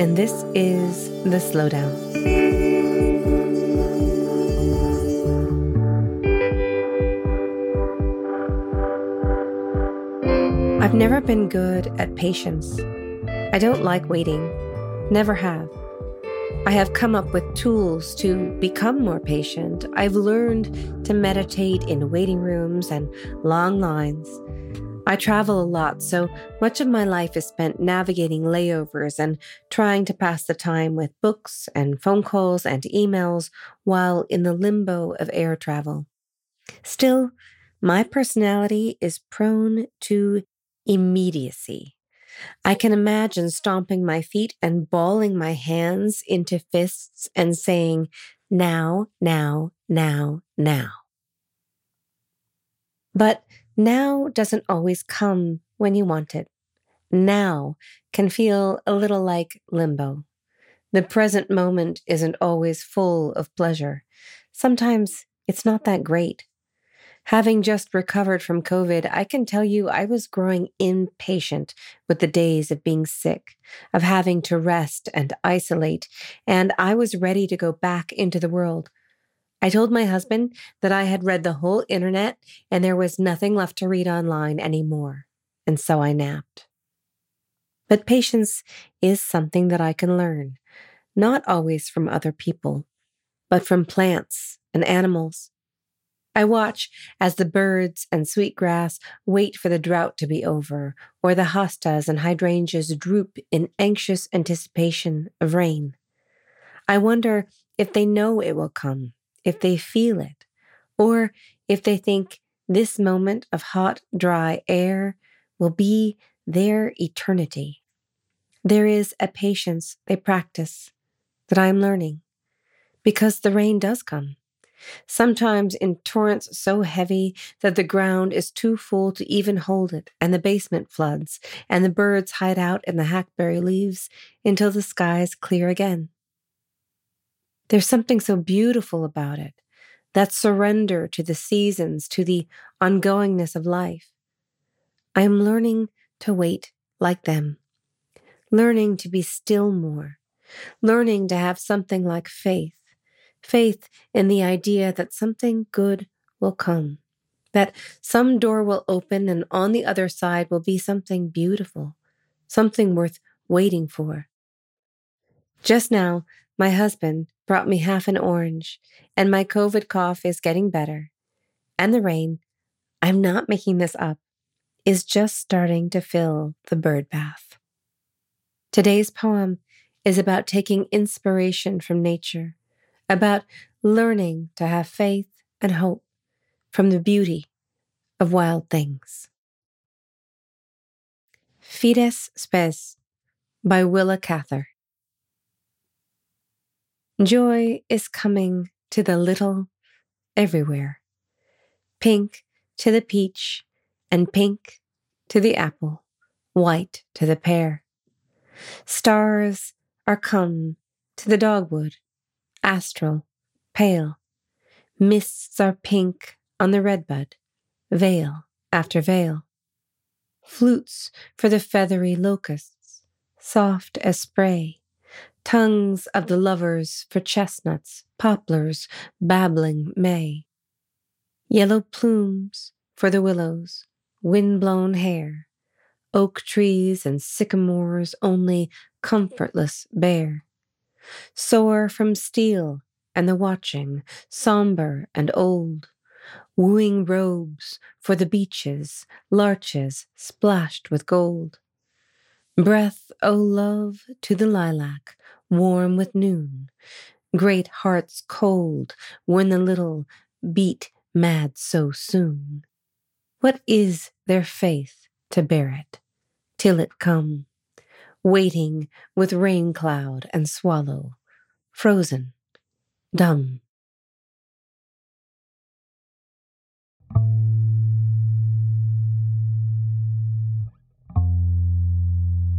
and this is The Slowdown. I've never been good at patience. I don't like waiting, never have. I have come up with tools to become more patient. I've learned to meditate in waiting rooms and long lines. I travel a lot, so much of my life is spent navigating layovers and trying to pass the time with books and phone calls and emails while in the limbo of air travel. Still, my personality is prone to immediacy. I can imagine stomping my feet and balling my hands into fists and saying, now, now, now, now. But now doesn't always come when you want it. Now can feel a little like limbo. The present moment isn't always full of pleasure. Sometimes it's not that great. Having just recovered from COVID, I can tell you I was growing impatient with the days of being sick, of having to rest and isolate, and I was ready to go back into the world. I told my husband that I had read the whole internet and there was nothing left to read online anymore, and so I napped. But patience is something that I can learn, not always from other people, but from plants and animals. I watch as the birds and sweetgrass wait for the drought to be over, or the hostas and hydrangeas droop in anxious anticipation of rain. I wonder if they know it will come if they feel it, or if they think this moment of hot, dry air will be their eternity. There is a patience they practice that I am learning because the rain does come. Sometimes in torrents so heavy that the ground is too full to even hold it, and the basement floods, and the birds hide out in the hackberry leaves until the skies clear again. There's something so beautiful about it that surrender to the seasons, to the ongoingness of life. I am learning to wait like them, learning to be still more, learning to have something like faith, faith in the idea that something good will come, that some door will open and on the other side will be something beautiful, something worth waiting for. Just now, my husband brought me half an orange, and my COVID cough is getting better. And the rain, I'm not making this up, is just starting to fill the bird bath. Today's poem is about taking inspiration from nature, about learning to have faith and hope from the beauty of wild things. Fides Spes by Willa Cather. Joy is coming to the little everywhere. Pink to the peach, and pink to the apple, white to the pear. Stars are come to the dogwood, astral, pale. Mists are pink on the redbud, veil after veil. Flutes for the feathery locusts, soft as spray tongues of the lovers for chestnuts, poplars, babbling May. Yellow plumes for the willows, wind-blown hair, oak trees and sycamores only comfortless bare. Sore from steel and the watching, somber and old, wooing robes for the beeches, larches splashed with gold. Breath, O love, to the lilac, warm with noon. Great hearts cold when the little beat mad so soon. What is their faith to bear it till it come? waiting with rain cloud and swallow, frozen, dumb.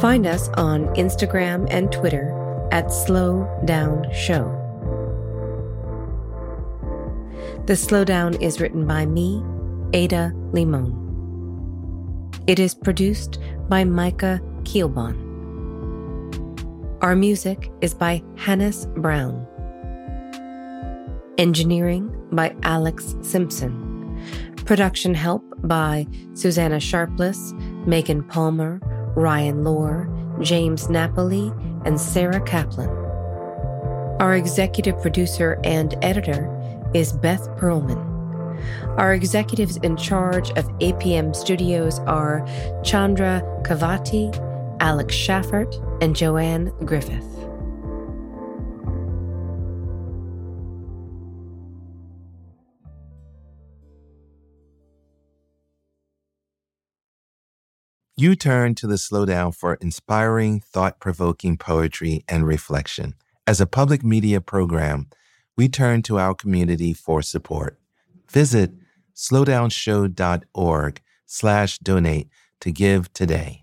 Find us on Instagram and Twitter at Slow Down Show. The Slowdown is written by me, Ada Limon. It is produced by Micah Kielbon. Our music is by Hannis Brown. Engineering by Alex Simpson. Production help by Susanna Sharpless, Megan Palmer, Ryan Lohr, James Napoli, and Sarah Kaplan. Our executive producer and editor is Beth Perlman. Our executives in charge of APM Studios are Chandra Kavati, Alex Schaffert, and Joanne Griffith. You turn to the slowdown for inspiring, thought provoking poetry and reflection. As a public media program, we turn to our community for support. Visit slowdownshow.org slash donate to give today.